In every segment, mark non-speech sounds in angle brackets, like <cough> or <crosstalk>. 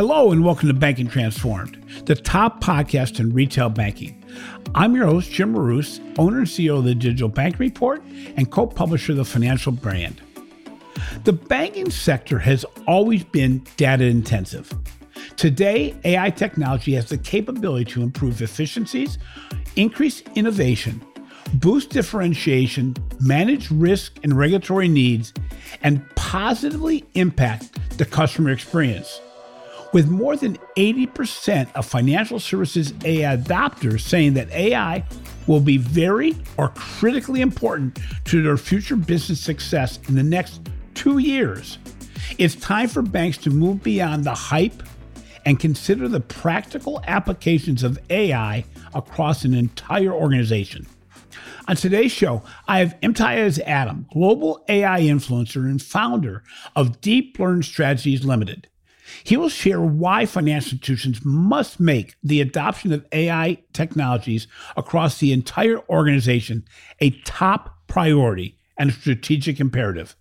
Hello, and welcome to Banking Transformed, the top podcast in retail banking. I'm your host, Jim Marous, owner and CEO of the Digital Bank Report and co publisher of the Financial Brand. The banking sector has always been data intensive. Today, AI technology has the capability to improve efficiencies, increase innovation, boost differentiation, manage risk and regulatory needs, and positively impact the customer experience. With more than 80% of financial services AI adopters saying that AI will be very or critically important to their future business success in the next two years, it's time for banks to move beyond the hype and consider the practical applications of AI across an entire organization. On today's show, I have Imtiaz Adam, global AI influencer and founder of Deep Learn Strategies Limited. He will share why financial institutions must make the adoption of AI technologies across the entire organization a top priority and a strategic imperative.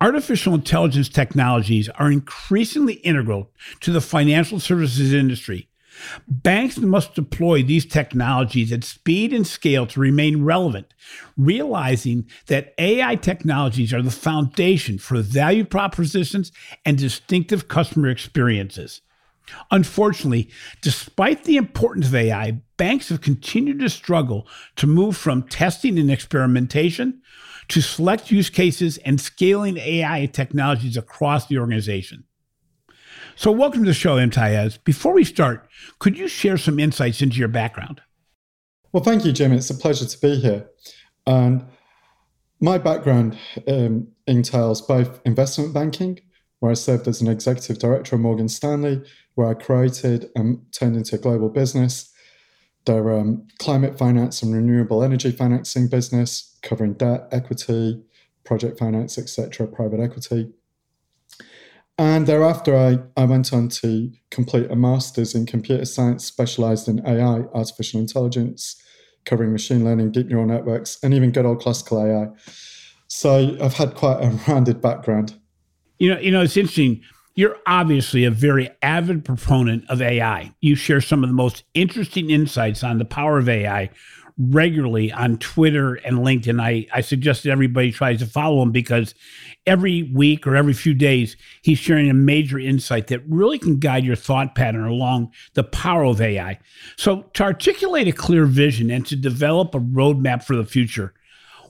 Artificial intelligence technologies are increasingly integral to the financial services industry. Banks must deploy these technologies at speed and scale to remain relevant, realizing that AI technologies are the foundation for value propositions and distinctive customer experiences. Unfortunately, despite the importance of AI, banks have continued to struggle to move from testing and experimentation to select use cases and scaling AI technologies across the organization. So, welcome to the show, Imtiaz. Before we start, could you share some insights into your background? Well, thank you, Jim. It's a pleasure to be here. And my background um, entails both investment banking, where I served as an executive director of Morgan Stanley, where I created and turned into a global business, their um, climate finance and renewable energy financing business, covering debt, equity, project finance, etc., private equity. And thereafter, I, I went on to complete a master's in computer science specialized in AI, artificial intelligence, covering machine learning, deep neural networks, and even good old classical AI. So I've had quite a <laughs> rounded background. You know, you know, it's interesting. You're obviously a very avid proponent of AI. You share some of the most interesting insights on the power of AI regularly on Twitter and LinkedIn. I, I suggest that everybody tries to follow him because every week or every few days, he's sharing a major insight that really can guide your thought pattern along the power of AI. So, to articulate a clear vision and to develop a roadmap for the future,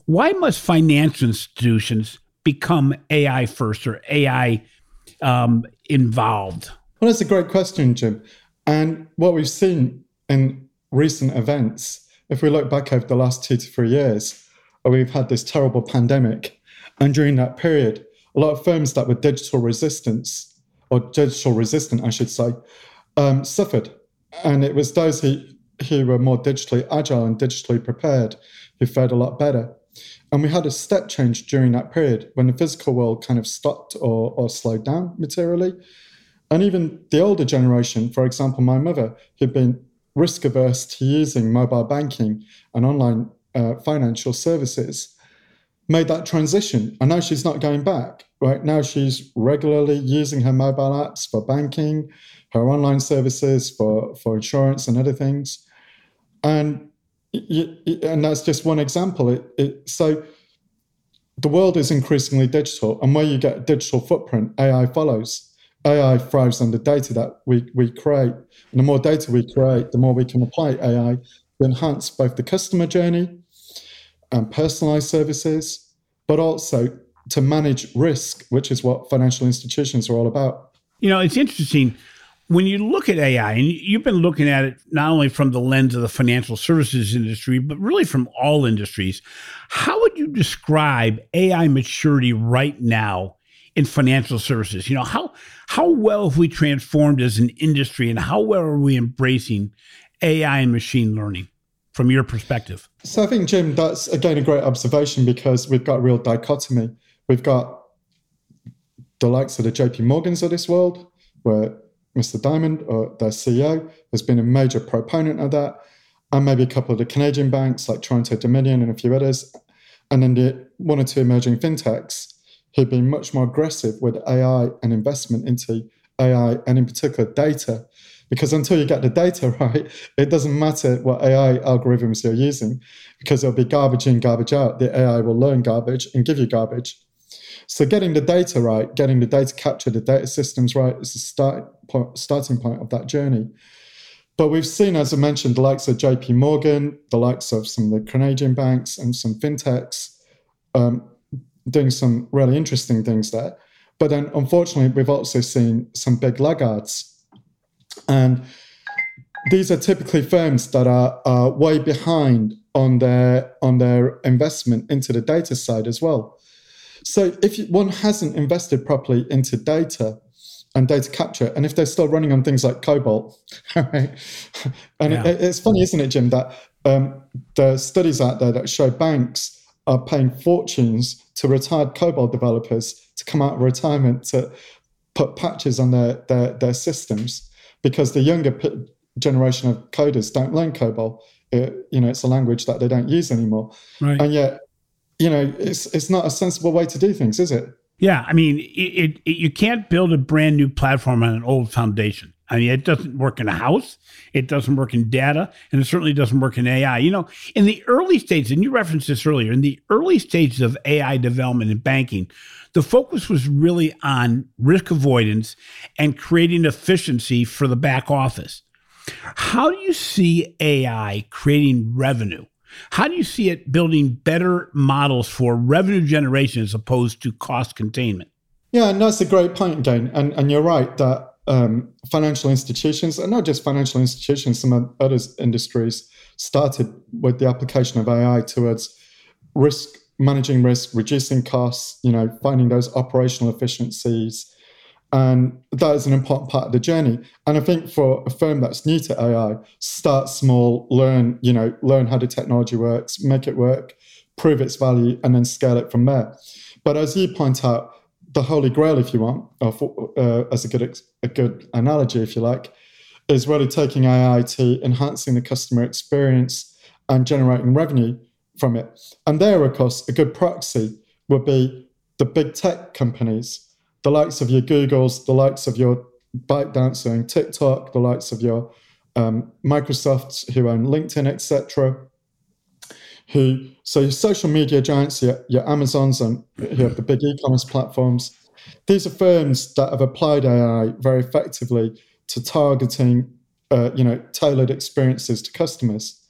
why must financial institutions become AI first or AI um, involved? Well, that's a great question, Jim. And what we've seen in recent events if we look back over the last two to three years, we've had this terrible pandemic. And during that period, a lot of firms that were digital resistance, or digital resistant, I should say, um, suffered. And it was those who, who were more digitally agile and digitally prepared who fared a lot better. And we had a step change during that period when the physical world kind of stopped or, or slowed down materially. And even the older generation, for example, my mother, who'd been risk averse to using mobile banking and online uh, financial services, made that transition. And now she's not going back. Right now, she's regularly using her mobile apps for banking, her online services for, for insurance and other things. And and that's just one example. It, it, so the world is increasingly digital, and where you get a digital footprint, AI follows. AI thrives on the data that we, we create. And the more data we create, the more we can apply AI to enhance both the customer journey and personalized services, but also to manage risk, which is what financial institutions are all about. You know, it's interesting when you look at AI, and you've been looking at it not only from the lens of the financial services industry, but really from all industries, how would you describe AI maturity right now in financial services? You know, how how well have we transformed as an industry and how well are we embracing AI and machine learning from your perspective? So I think, Jim, that's again a great observation because we've got a real dichotomy. We've got the likes of the JP Morgans of this world, where Mr. Dimon or their CEO, has been a major proponent of that, and maybe a couple of the Canadian banks like Toronto Dominion and a few others, and then the one or two emerging fintechs who've been much more aggressive with AI and investment into AI and in particular data. Because until you get the data <laughs> right, it doesn't matter what AI algorithms you're using, because it'll be garbage in, garbage out. The AI will learn garbage and give you garbage. So getting the data right, getting the data capture, the data systems right is the start point, starting point of that journey. But we've seen, as I mentioned, the likes of JP Morgan, the likes of some of the Canadian banks and some fintechs um, doing some really interesting things there. But then, unfortunately, we've also seen some big laggards. And these are typically firms that are, are way behind on their on their investment into the data side as well. So if one hasn't invested properly into data and data capture, and if they're still running on things like COBOL, <laughs> right? And yeah. it, it's funny, isn't it, Jim, that um, are studies out there that show banks are paying fortunes to retired COBOL developers to come out of retirement to put patches on their their, their systems because the younger p- generation of coders don't learn COBOL. It, you know, it's a language that they don't use anymore, right. and yet you know, it's it's not a sensible way to do things, is it? Yeah, I mean, it, it, you can't build a brand new platform on an old foundation. I mean, it doesn't work in a house, it doesn't work in data, and it certainly doesn't work in AI. You know, in the early stages, and you referenced this earlier, in the early stages of AI development in banking, the focus was really on risk avoidance and creating efficiency for the back office. How do you see AI creating revenue? How do you see it building better models for revenue generation as opposed to cost containment? Yeah, and that's a great point again. And, and you're right that um, financial institutions, and not just financial institutions, some other industries started with the application of AI towards risk managing risk, reducing costs, you know, finding those operational efficiencies, and that is an important part of the journey. And I think for a firm that's new to AI, start small, learn, you know, learn how the technology works, make it work, prove its value, and then scale it from there. But as you point out, the holy grail, if you want, for, uh, as a good a good analogy, if you like, is really taking AI to enhancing the customer experience and generating revenue from it. And there, of course, a good proxy would be the big tech companies the likes of your Googles, the likes of your ByteDance and TikTok, the likes of your um, Microsofts who own LinkedIn, etc. Who so your social media giants, your, your Amazons, and the big e-commerce platforms. These are firms that have applied AI very effectively to targeting, uh, you know, tailored experiences to customers.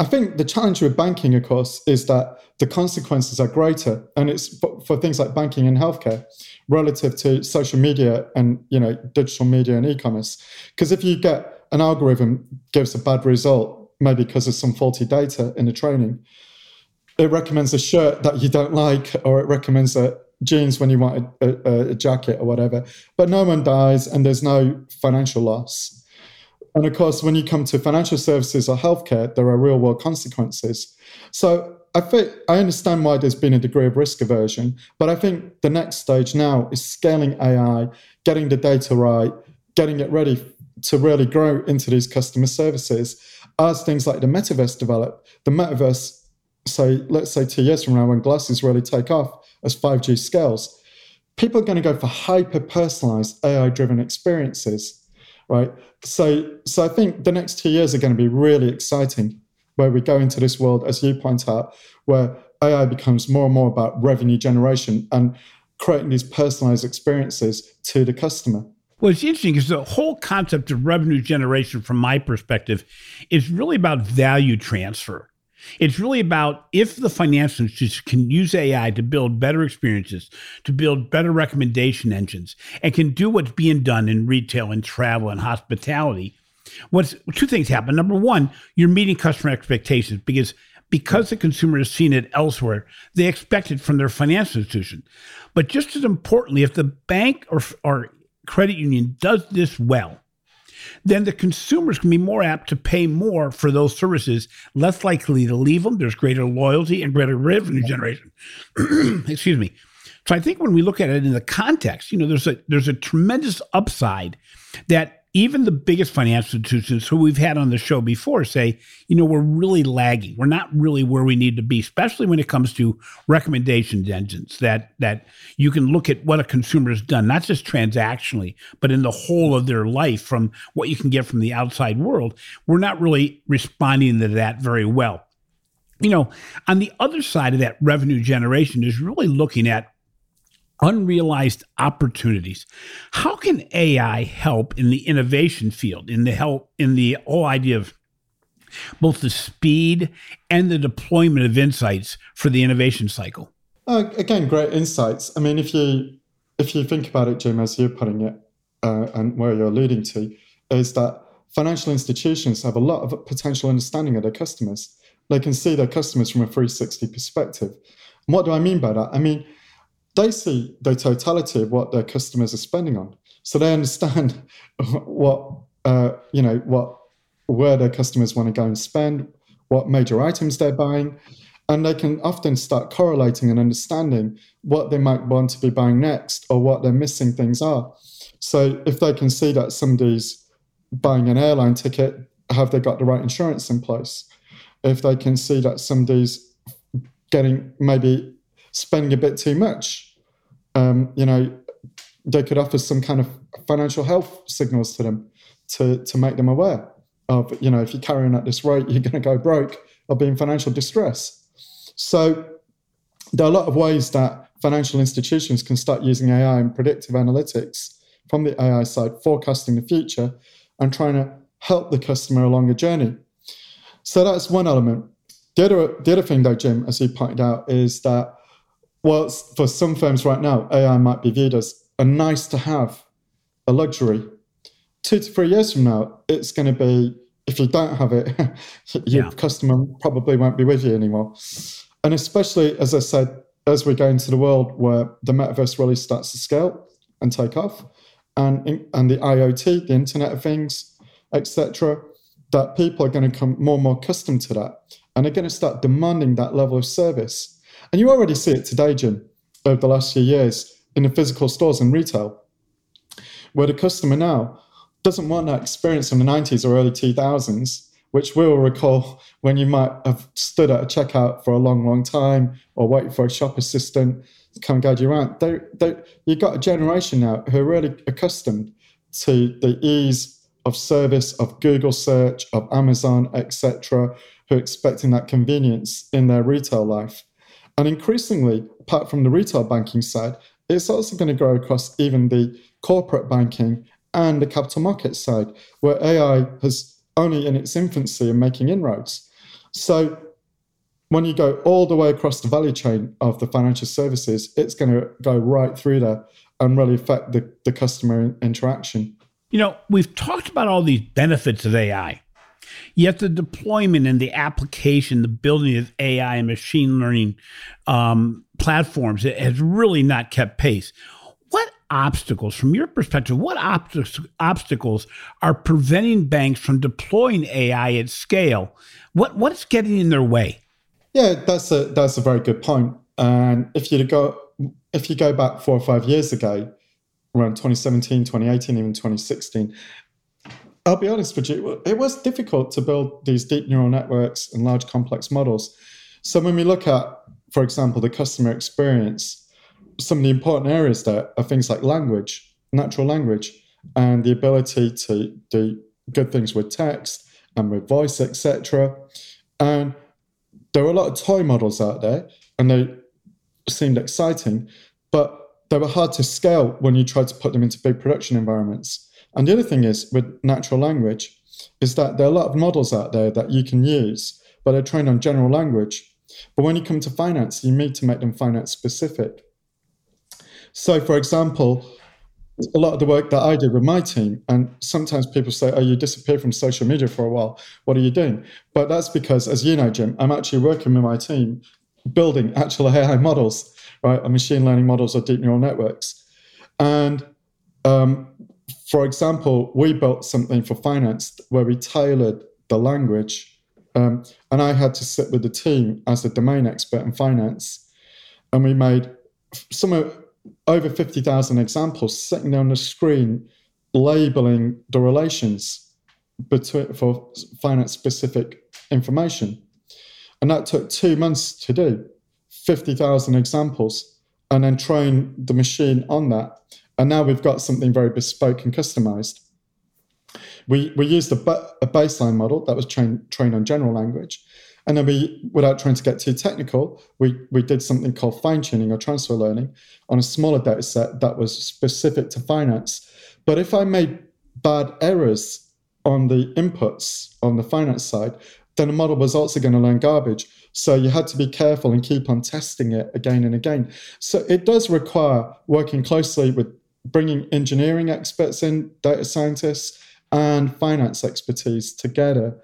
I think the challenge with banking, of course, is that the consequences are greater, and it's for things like banking and healthcare relative to social media and you know digital media and e-commerce. Because if you get an algorithm gives a bad result, maybe because of some faulty data in the training, it recommends a shirt that you don't like, or it recommends a jeans when you want a, a, a jacket or whatever. But no one dies, and there's no financial loss. And of course, when you come to financial services or healthcare, there are real world consequences. So I think I understand why there's been a degree of risk aversion, but I think the next stage now is scaling AI, getting the data right, getting it ready to really grow into these customer services. As things like the metaverse develop, the metaverse, say, let's say two years from now, when glasses really take off as 5G scales, people are going to go for hyper personalized AI driven experiences right? So, so I think the next two years are going to be really exciting, where we go into this world, as you point out, where AI becomes more and more about revenue generation and creating these personalized experiences to the customer. Well, it's interesting because the whole concept of revenue generation, from my perspective, is really about value transfer. It's really about if the financial institutions can use AI to build better experiences, to build better recommendation engines, and can do what's being done in retail and travel and hospitality. What's two things happen. Number one, you're meeting customer expectations because because the consumer has seen it elsewhere, they expect it from their financial institution. But just as importantly, if the bank or, or credit union does this well, then the consumers can be more apt to pay more for those services, less likely to leave them. There's greater loyalty and greater revenue generation. <clears throat> Excuse me. So I think when we look at it in the context, you know, there's a there's a tremendous upside that even the biggest financial institutions who we've had on the show before say, you know, we're really lagging. We're not really where we need to be, especially when it comes to recommendations engines that that you can look at what a consumer has done, not just transactionally, but in the whole of their life from what you can get from the outside world. We're not really responding to that very well. You know, on the other side of that revenue generation is really looking at unrealized opportunities. How can AI help in the innovation field, in the help in the whole idea of both the speed and the deployment of insights for the innovation cycle? Uh, again, great insights. I mean, if you if you think about it, Jim, as you're putting it, uh, and where you're alluding to, is that financial institutions have a lot of potential understanding of their customers. They can see their customers from a 360 perspective. And what do I mean by that? I mean, they see the totality of what their customers are spending on. So they understand <laughs> what uh, you know what where their customers want to go and spend, what major items they're buying, and they can often start correlating and understanding what they might want to be buying next or what their missing things are. So if they can see that somebody's buying an airline ticket, have they got the right insurance in place? If they can see that somebody's getting maybe spending a bit too much. Um, you know, they could offer some kind of financial health signals to them to, to make them aware of, you know, if you're carrying at this rate, you're going to go broke or be in financial distress. So there are a lot of ways that financial institutions can start using AI and predictive analytics from the AI side, forecasting the future and trying to help the customer along a journey. So that's one element. The other, the other thing, though, Jim, as you pointed out, is that well, for some firms right now, AI might be viewed as a nice to have, a luxury. Two to three years from now, it's going to be if you don't have it, <laughs> your yeah. customer probably won't be with you anymore. And especially, as I said, as we go into the world where the metaverse really starts to scale and take off, and and the IoT, the Internet of Things, etc., that people are going to come more and more accustomed to that, and they're going to start demanding that level of service and you already see it today, Jim, over the last few years in the physical stores and retail, where the customer now doesn't want that experience in the 90s or early 2000s, which we will recall when you might have stood at a checkout for a long, long time or waiting for a shop assistant to come guide you around. They, they, you've got a generation now who are really accustomed to the ease of service of Google search, of Amazon, etc., who are expecting that convenience in their retail life. And increasingly, apart from the retail banking side, it's also going to grow across even the corporate banking and the capital market side, where AI has only in its infancy and making inroads. So when you go all the way across the value chain of the financial services, it's going to go right through there and really affect the, the customer interaction. You know, we've talked about all these benefits of AI. Yet the deployment and the application, the building of AI and machine learning um, platforms has really not kept pace. What obstacles, from your perspective, what obstacles are preventing banks from deploying AI at scale? What what's getting in their way? Yeah, that's a that's a very good point. And if you go if you go back four or five years ago, around 2017, 2018, even 2016, I'll be honest with you, it was difficult to build these deep neural networks and large complex models. So when we look at, for example, the customer experience, some of the important areas there are things like language, natural language, and the ability to do good things with text and with voice, etc. And there were a lot of toy models out there, and they seemed exciting, but they were hard to scale when you tried to put them into big production environments. And the other thing is with natural language is that there are a lot of models out there that you can use, but they're trained on general language. But when you come to finance, you need to make them finance specific. So, for example, a lot of the work that I did with my team, and sometimes people say, Oh, you disappeared from social media for a while. What are you doing? But that's because, as you know, Jim, I'm actually working with my team building actual <laughs> AI models, right? Or machine learning models or deep neural networks. And um, for example, we built something for finance where we tailored the language. Um, and I had to sit with the team as a domain expert in finance. And we made some over 50,000 examples sitting on the screen labeling the relations between for finance specific information. And that took two months to do, 50,000 examples, and then train the machine on that. And now we've got something very bespoke and customized. We, we used a, a baseline model that was trained, trained on general language. And then we, without trying to get too technical, we, we did something called fine tuning or transfer learning on a smaller data set that was specific to finance. But if I made bad errors on the inputs on the finance side, then the model was also going to learn garbage. So you had to be careful and keep on testing it again and again. So it does require working closely with bringing engineering experts in, data scientists, and finance expertise together,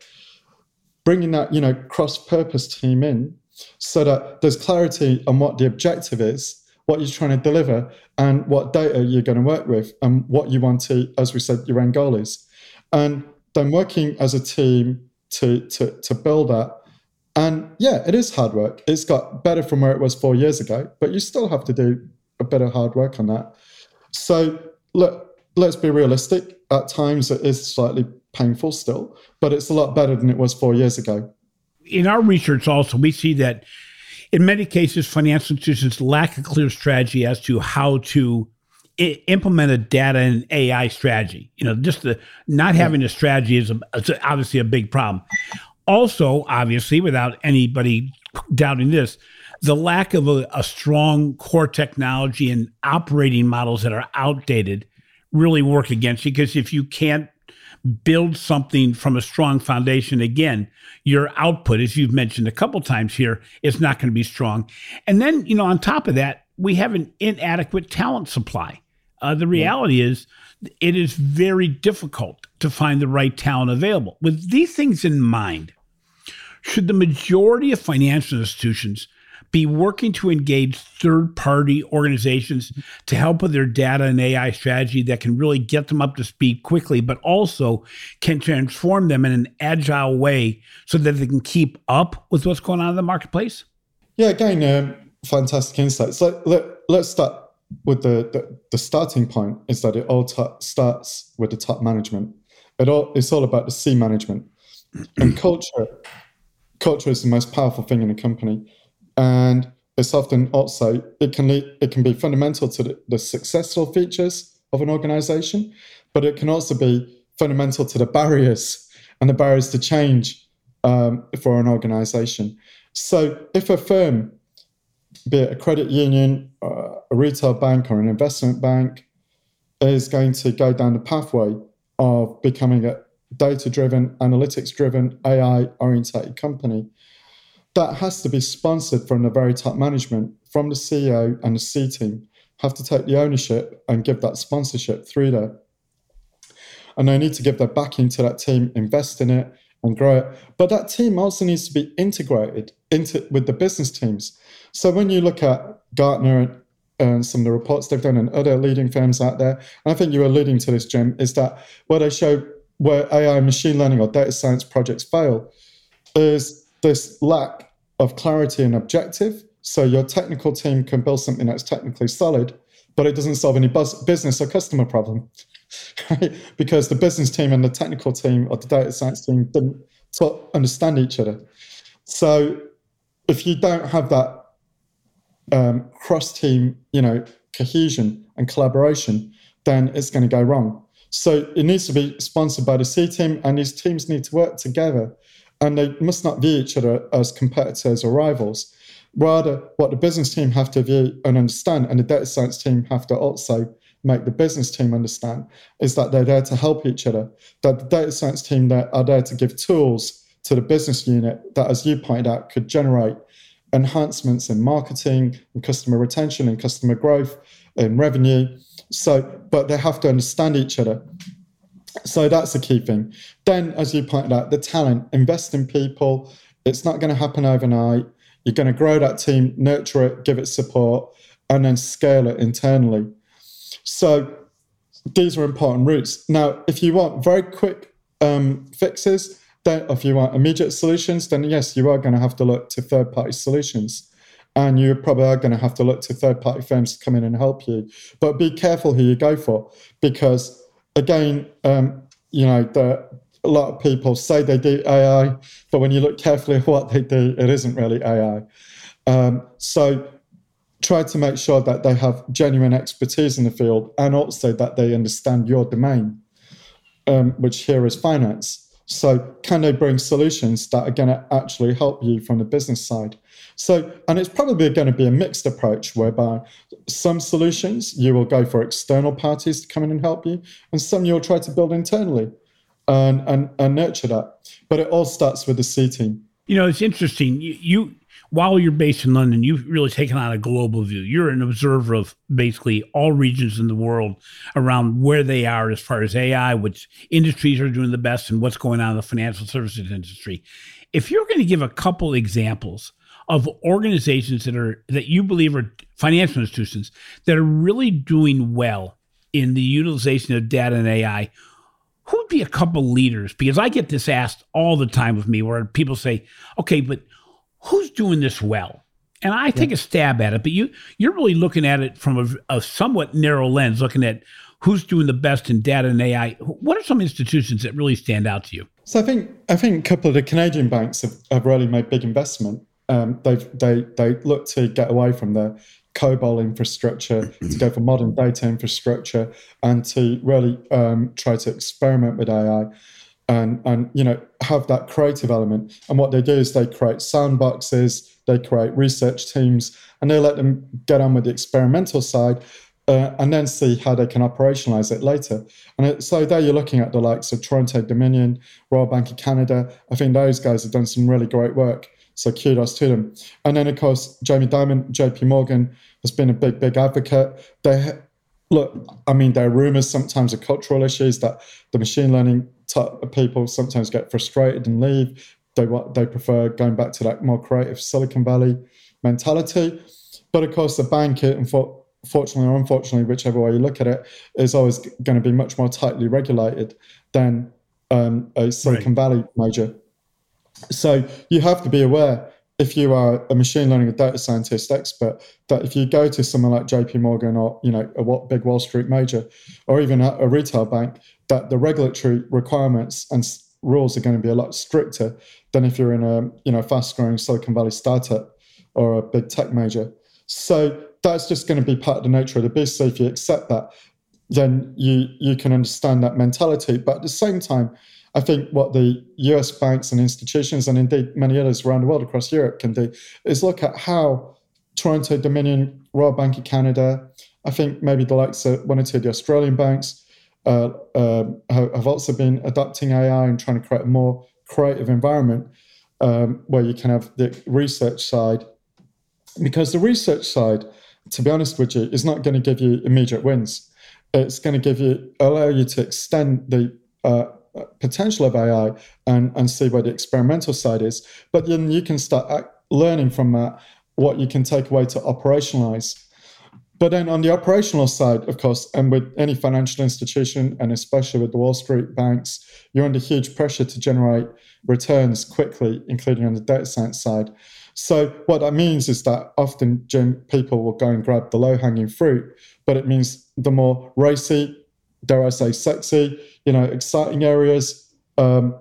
bringing that you know cross-purpose team in, so that there's clarity on what the objective is, what you're trying to deliver, and what data you're going to work with, and what you want to, as we said, your end goal is, and then working as a team to to to build that. And yeah, it is hard work. It's got better from where it was four years ago, but you still have to do a bit of hard work on that. So look, let's be realistic. At times, it is slightly painful still, but it's a lot better than it was four years ago. In our research, also, we see that in many cases, financial institutions lack a clear strategy as to how to I- implement a data and AI strategy. You know, just the not having a strategy is, a, is obviously a big problem. Also, obviously, without anybody doubting this, the lack of a, a, strong core technology and operating models that are outdated really work against you because if you can't build something from a strong foundation again your output as you've mentioned a couple times here is not going to be strong. And then you know on top of that we have an inadequate talent supply. Uh, the reality yeah. is it is very difficult to find the right talent available. With these things in mind should the majority of financial institutions be working to engage third party organizations to help with their data and AI strategy that can really get them up to speed quickly, but also can transform them in an agile way so that they can keep up with what's going on in the marketplace? Yeah, again, um, fantastic insights. Let, let, let's start with the, the, the starting point is that it all t- starts with the top management. It all, it's all about the C management. And culture, culture is the most powerful thing in a company and it's often also it can it can be fundamental to the, the successful features of an organization, but it can also be fundamental to the barriers and the barriers to change um, for an organization. So if a firm, be it a credit union, uh, a retail bank, or an investment bank, is going to go down the pathway of becoming a data driven, analytics driven, AI orientated company, that has to be sponsored from the very top management, from the CEO and the C team, have to take the ownership and give that sponsorship through there. And they need to give their backing to that team, invest in it and grow it. But that team also needs to be integrated into with the business teams. So when you look at Gartner and, and some of the reports they've done and other leading firms out there, and I think you were alluding to this, Jim, is that where they show where AI, machine learning, or data science projects fail is this lack of clarity and objective. So your technical team can build something that's technically solid, but it doesn't solve any buzz, business or customer problem. <laughs> Because the business team and the technical team or the data science team didn't understand each other. So if you don't have that um, cross team, you know, cohesion and collaboration, then it's going to go wrong. So it needs to be sponsored by the C team, and these teams need to work together and they must not view each other as competitors or rivals. Rather, what the business team have to view and understand, and the data science team have to also make the business team understand, is that they're there to help each other. That the data science team that are there to give tools to the business unit that, as you pointed out, could generate enhancements in marketing and customer retention and customer growth and revenue. So, but they have to understand each other so that's a key thing. Then, as you pointed out, the talent, invest in people. It's not going to happen overnight. You're going to grow that team, nurture it, give it support, and then scale it internally. So these are important routes. Now, if you want very quick um, fixes, then if you want immediate solutions, then yes, you are going to have to look to third party solutions. And you probably are going to have to look to third party firms to come in and help you. But be careful who you go for because again, um, you know, the, a lot of people say they do AI, but when you look carefully at <laughs> what they do, it isn't really AI. Um, so try to make sure that they have genuine expertise in the field and also that they understand your domain, um, which here is finance. So, can they bring solutions that are going to actually help you from the business side? So, and it's probably going to be a mixed approach whereby some solutions you will go for external parties to come in and help you, and some you'll try to build internally and, and, and nurture that. But it all starts with the C team. You know, it's interesting. You, you while you're based in London, you've really taken on a global view. You're an observer of basically all regions in the world around where they are as far as AI, which industries are doing the best, and what's going on in the financial services industry. If you're going to give a couple examples of organizations that are that you believe are financial institutions that are really doing well in the utilization of data and AI, who would be a couple leaders? Because I get this asked all the time with me where people say, okay, but who's doing this well? And I take yeah. a stab at it, but you you're really looking at it from a, a, somewhat narrow lens, looking at who's doing the best in data and AI. What are some institutions that really stand out to you? So I think I think a couple of the Canadian banks have, have really made big investment. Um, they've they they look to get away from the COBOL infrastructure to go for modern data infrastructure and to really um, try to experiment with AI and and you know have that creative element. And what they do is they create sandboxes, they create research teams, and they let them get on with the experimental side. Uh, and then see how they can operationalize it later. And it, so there you're looking at the likes of Toronto Dominion, Royal Bank of Canada. I think those guys have done some really great work. So kudos to them. And then of course Jamie Dimon, JP Morgan has been a big, big advocate. They look, I mean, there are rumors sometimes of cultural issues that the machine learning people sometimes get frustrated and leave. They they prefer going back to that more creative Silicon Valley mentality. But of course, the bank, fortunately or unfortunately, whichever way you look at it, is always going to be much more tightly regulated than um, a Silicon right. Valley major. So you have to be aware if you are a machine learning or data scientist expert, that if you go to someone like JP Morgan or you know a big Wall Street major, or even a, a retail bank, that the regulatory requirements and rules are going to be a lot stricter than if you're in a you know fast growing Silicon Valley startup or a big tech major. So that's just going to be part of the nature of the beast. So if you accept that, then you you can understand that mentality. But at the same time, I think what the US banks and institutions, and indeed many others around the world across Europe, can do is look at how Toronto Dominion, Royal Bank of Canada, I think maybe the likes of one or two of the Australian banks uh, uh, have also been adopting AI and trying to create a more creative environment um, where you can have the research side. Because the research side, to be honest with you, is not going to give you immediate wins. It's going to give you allow you to extend the uh, potential of AI and, and see where the experimental side is. But then you can start uh, learning from that what you can take away to operationalize. But then on the operational side, of course, and with any financial institution, and especially with the Wall Street banks, you're under huge pressure to generate returns quickly, including on the data science side. So what that means is that often people will go and grab the low hanging fruit, but it means the more racy, dare I say, sexy, you know, exciting areas, um,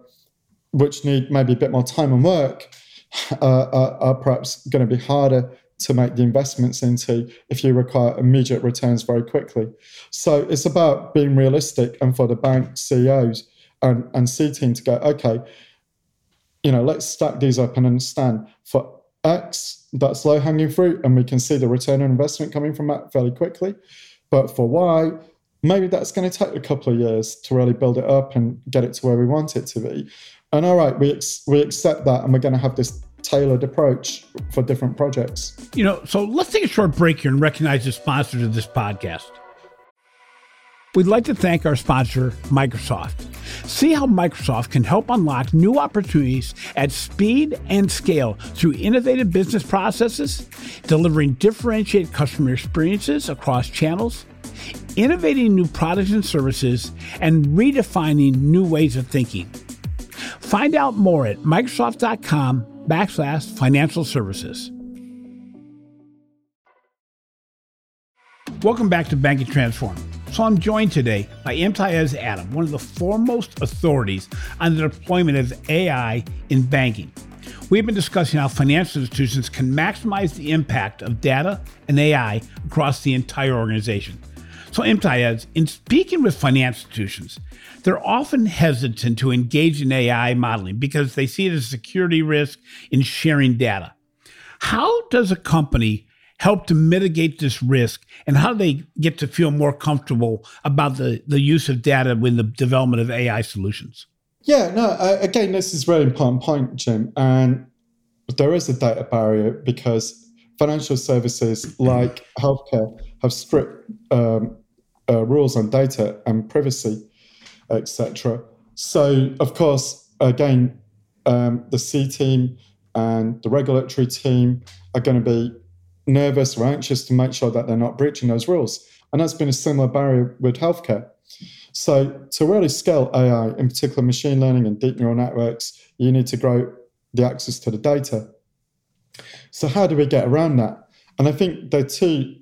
which need maybe a bit more time and work, <laughs> uh, are, are perhaps going to be harder to make the investments into if you require immediate returns very quickly. So it's about being realistic and for the bank CEOs and, and C team to go, okay, you know, let's stack these up and understand for X, that's low hanging fruit, and we can see the return on investment coming from that fairly quickly. But for Y, maybe that's going to take a couple of years to really build it up and get it to where we want it to be. And all right, we, ex- we accept that and we're going to have this tailored approach for different projects. You know, so let's take a short break here and recognize the sponsors of this podcast. We'd like to thank our sponsor, Microsoft. See how Microsoft can help unlock new opportunities at speed and scale through innovative business processes, delivering differentiated customer experiences across channels innovating new products and services, and redefining new ways of thinking. Find out more at Microsoft.com backslash financial services. Welcome back to Banking Transform. So I'm joined today by Imtiaz Adam, one of the foremost authorities on the deployment of AI in banking. We've been discussing how financial institutions can maximize the impact of data and AI across the entire organization. So, Imtiaz, in speaking with financial institutions, they're often hesitant to engage in AI modeling because they see it as a security risk in sharing data. How does a company help to mitigate this risk and how do they get to feel more comfortable about the, the use of data in the development of AI solutions? Yeah, no, uh, again, this is a really important point, Jim. And there is a data barrier because financial services like healthcare have strict um, uh, rules on data and privacy, etc. So, of course, again, um, the C team and the regulatory team are going to be nervous or anxious to make sure that they're not breaching those rules. And that's been a similar barrier with healthcare. So, to really scale AI, in particular machine learning and deep neural networks, you need to grow the access to the data. So, how do we get around that? And I think there are two,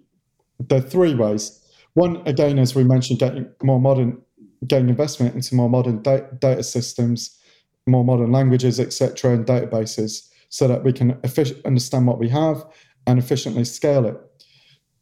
there are three ways. One, again, as we mentioned, getting more modern, getting investment into more modern da- data systems, more modern languages, etc., and databases, so that we can effic- understand what we have and efficiently scale it.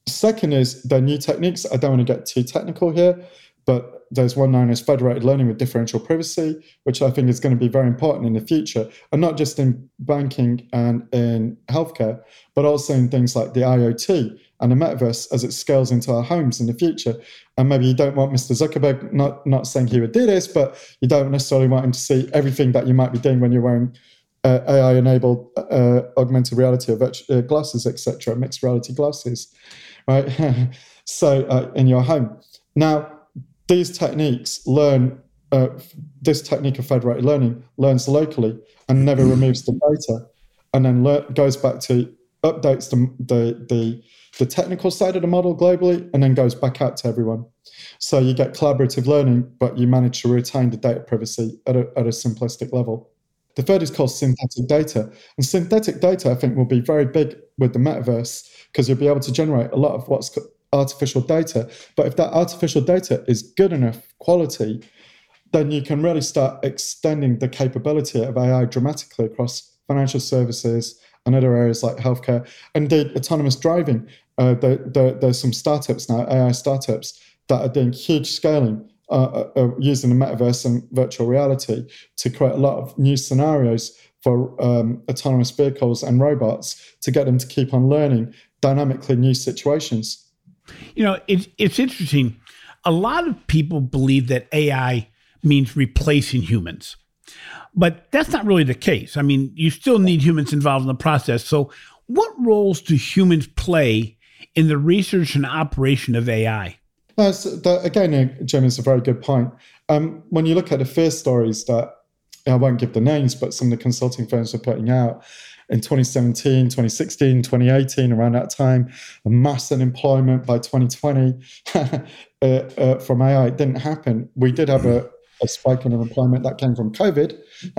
Second is the new techniques. I don't want to get too technical here, but there's one known as federated learning with differential privacy, which I think is going to be very important in the future, and not just in banking and in healthcare, but also in things like the IoT and the metaverse as it scales into our homes in the future. And maybe you don't want Mr. Zuckerberg, not not saying he would do this, but you don't necessarily want him to see everything that you might be doing when you're wearing uh, AI-enabled uh, augmented reality or virtual uh, glasses, etc., mixed reality glasses, right? <laughs> so uh, in your home. Now, these techniques learn. Uh, this technique of federated learning learns locally and never removes the data, and then le- goes back to updates the, the the the technical side of the model globally, and then goes back out to everyone. So you get collaborative learning, but you manage to retain the data privacy at a, at a simplistic level. The third is called synthetic data. And synthetic data, I think, will be very big with the metaverse because you'll be able to generate a lot of what's artificial data. But if that artificial data is good enough quality, then you can really start extending the capability of AI dramatically across financial services and other areas like healthcare. Indeed, autonomous driving. Uh, there, there, there's some startups now, AI startups, that are doing huge scaling uh, uh, uh, using the metaverse and virtual reality to create a lot of new scenarios for um, autonomous vehicles and robots to get them to keep on learning dynamically new situations. You know, it's it's interesting. A lot of people believe that AI means replacing humans. But that's not really the case. I mean, you still need humans involved in the process. So, what roles do humans play in the research and operation of AI? Uh, so that, again, Jim, is a very good point. Um, when you look at the first stories that I won't give the names, but some of the consulting firms are putting out in 2017, 2016, 2018, around that time, mass unemployment by 2020 <laughs> uh, uh, from AI it didn't happen. We did have a, a spike in unemployment that came from COVID,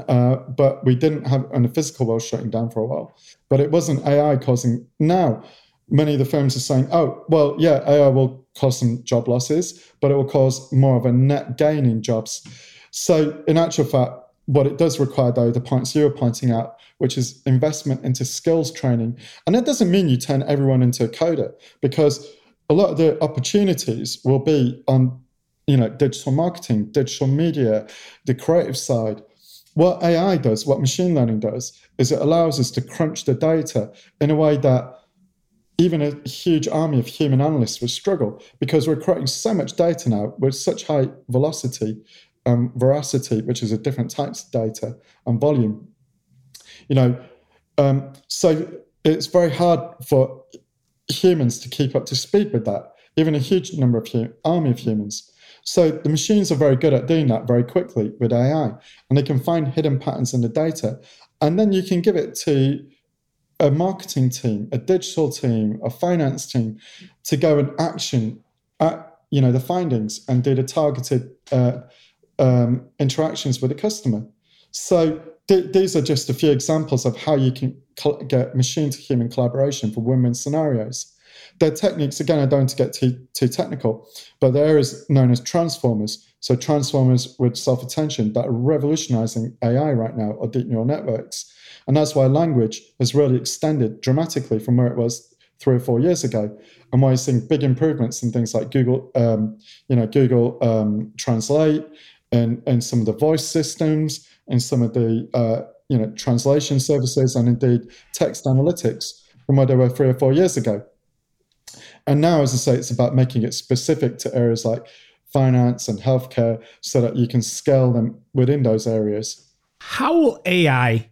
uh, but we didn't have, and the physical world shutting down for a while. But it wasn't AI causing. Now, many of the firms are saying, oh, well, yeah, AI will cause some job losses, but it will cause more of a net gain in jobs. So, in actual fact, what it does require, though, the points you were pointing out, which is investment into skills training. And that doesn't mean you turn everyone into a coder, because a lot of the opportunities will be on you know digital marketing digital media the creative side what ai does what machine learning does is it allows us to crunch the data in a way that even a huge army of human analysts would struggle because we're creating so much data now with such high velocity and um, veracity, which is a different types of data and volume. You know, um, so it's very hard for humans to keep up to speed with that, even a huge number of hum- army of humans. So the machines are very good at doing that very quickly with AI, and they can find hidden patterns in the data, and then you can give it to a marketing team, a digital team, a finance team to go and action at you know the findings and do the targeted uh, um, interactions with the customer. So th- these are just a few examples of how you can col- get machine to human collaboration for win-win scenarios. Their techniques, again, I don't want to get too, too technical, but there is known as transformers. So transformers with self-attention that are revolutionizing AI right now or deep neural networks. And that's why language has really extended dramatically from where it was three or four years ago, and why you're seeing big improvements in things like Google, um, you know, Google um, Translate and and some of the voice systems and some of the uh, you know translation services and indeed text analytics from where they were three or four years ago. And now, as I say, it's about making it specific to areas like finance and healthcare so that you can scale them within those areas. How will AI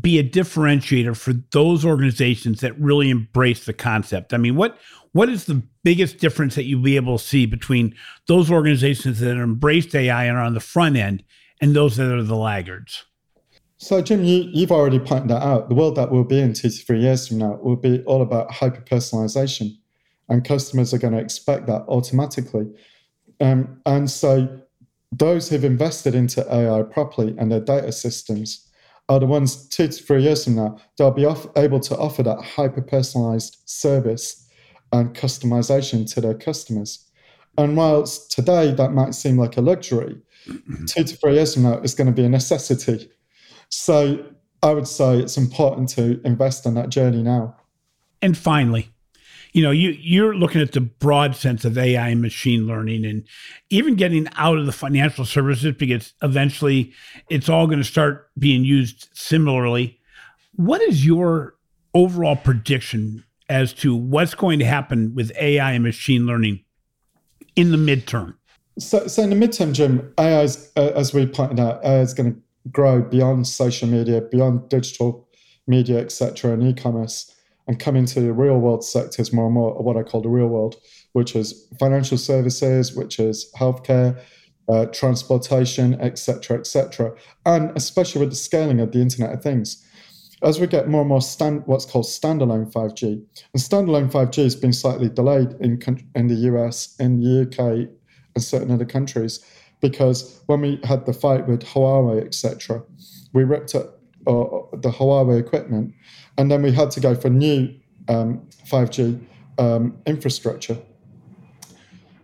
be a differentiator for those organizations that really embrace the concept? I mean, what what is the biggest difference that you'll be able to see between those organizations that embraced AI and are on the front end and those that are the laggards? So, Jim, you, you've already pointed that out. The world that we'll be in two to three years from now will be all about hyper personalization, and customers are going to expect that automatically. Um, and so, those who've invested into AI properly and their data systems are the ones two to three years from now, they'll be off, able to offer that hyper personalized service and customization to their customers. And whilst today that might seem like a luxury, two to three years from now, it's going to be a necessity. So I would say it's important to invest in that journey now. And finally, you know, you you're looking at the broad sense of AI and machine learning and even getting out of the financial services because eventually it's all going to start being used similarly. What is your overall prediction as to what's going to happen with AI and machine learning in the midterm? So, so in the midterm, Jim, AI, is, uh, as we pointed out, AI is going to grow beyond social media, beyond digital media, etc., and e-commerce and come into the real world sectors more and more, what I call the real world, which is financial services, which is healthcare, uh, transportation, etc., etc., and especially with the scaling of the Internet of Things. As we get more and more stand, what's called standalone 5G, and standalone 5G has been slightly delayed in in the US, in the UK, and certain other countries, because when we had the fight with Huawei, etc., we ripped up uh, the Huawei equipment and then we had to go for new um, 5G um, infrastructure.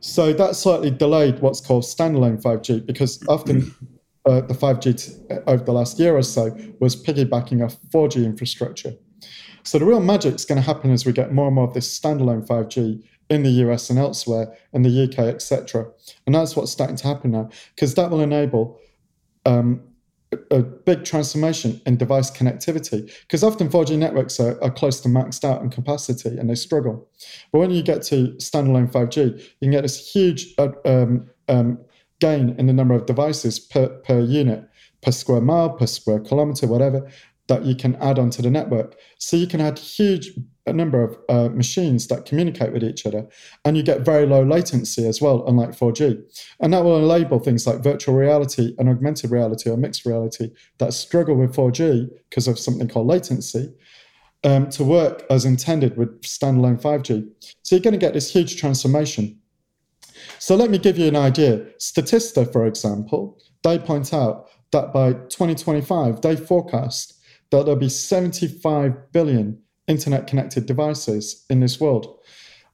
So that slightly delayed what's called standalone 5G because often <clears throat> uh, the 5G t- over the last year or so was piggybacking off 4G infrastructure. So the real magic is going to happen as we get more and more of this standalone 5G in the US and elsewhere, in the UK, etc. And that's what's starting to happen now because that will enable um, a big transformation in device connectivity because often 4G networks are, are, close to maxed out in capacity and they struggle. But when you get to standalone 5G, you can get this huge uh, um, um, gain in the number of devices per, per unit, per square mile, per square kilometer, whatever, that you can add onto the network. So you can add huge number of uh, machines that communicate with each other, and you get very low latency as well, unlike 4G. And that will enable things like virtual reality and augmented reality or mixed reality that struggle with 4G because of something called latency. Um, to work as intended with standalone 5G. So you're going to get this huge transformation. So let me give you an idea. Statista, for example, they point out that by 2025, they forecast that there'll be 75 billion internet connected devices in this world.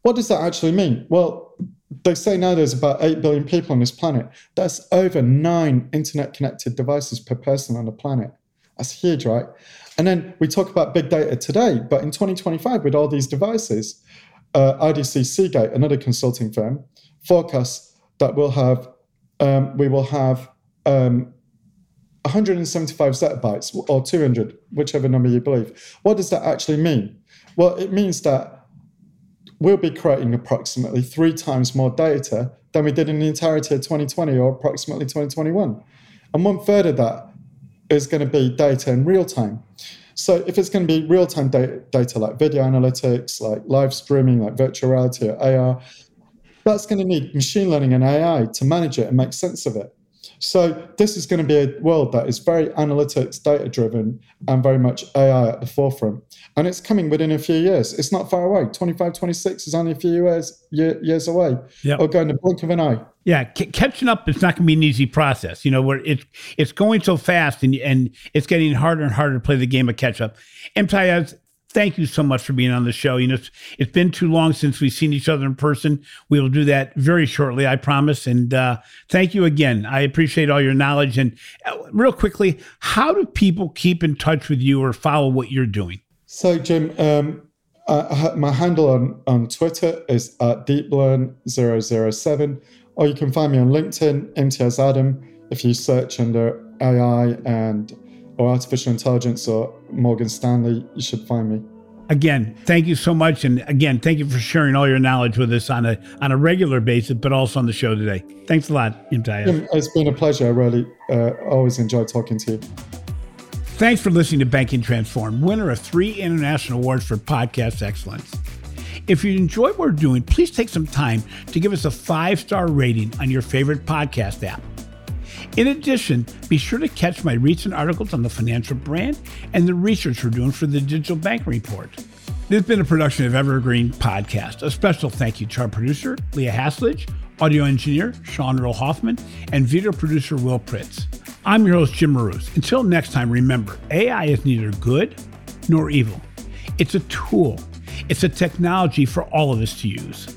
What does that actually mean? Well, they say now there's about 8 billion people on this planet. That's over nine internet connected devices per person on the planet. That's huge, right? And then we talk about big data today, but in 2025, with all these devices, uh, IDC Seagate, another consulting firm, forecasts that we'll have um, we will have um, 175 zettabytes or 200, whichever number you believe. What does that actually mean? Well, it means that we'll be creating approximately three times more data than we did in the entirety of 2020 or approximately 2021. And one third of that is going to be data in real time. So if it's going to be real time data, data like video analytics, like live streaming, like virtual reality or AR, that's going to need machine learning and AI to manage it and make sense of it. So this is going to be a world that is very analytics, data driven, and very much AI at the forefront. And it's coming within a few years. It's not far away. 25, 26 is only a few years year, years away. Yep. Or going the blink of an eye. Yeah, c- catching up is not going to be an easy process. You know, where it's it's going so fast, and and it's getting harder and harder to play the game of catch up. Imtiaz, thank you so much for being on the show. You know, it's, it's been too long since we've seen each other in person. We will do that very shortly, I promise. And uh, thank you again. I appreciate all your knowledge. And uh, real quickly, how do people keep in touch with you or follow what you're doing? So, Jim, um, my handle on, on Twitter is at deeplearn007, or you can find me on LinkedIn, Imtiaz Adam, if you search under AI and or artificial intelligence or Morgan Stanley, you should find me. Again, thank you so much, and again, thank you for sharing all your knowledge with us on a on a regular basis, but also on the show today. Thanks a lot, Imtiaz. It's been a pleasure. I really uh, always enjoy talking to you. Thanks for listening to Banking Transformed, winner of three international awards for podcast excellence. If you enjoy what we're doing, please take some time to give us a five star rating on your favorite podcast app. In addition, be sure to catch my recent articles on the financial brand and the research we're doing for the Digital Bank Report. This has been a production of Evergreen Podcast. A special thank you to our producer, Leah Haslage, audio engineer, Sean Earl Hoffman, and video producer, Will Pritz. I'm your host, Jim Marous. Until next time, remember AI is neither good nor evil. It's a tool, it's a technology for all of us to use.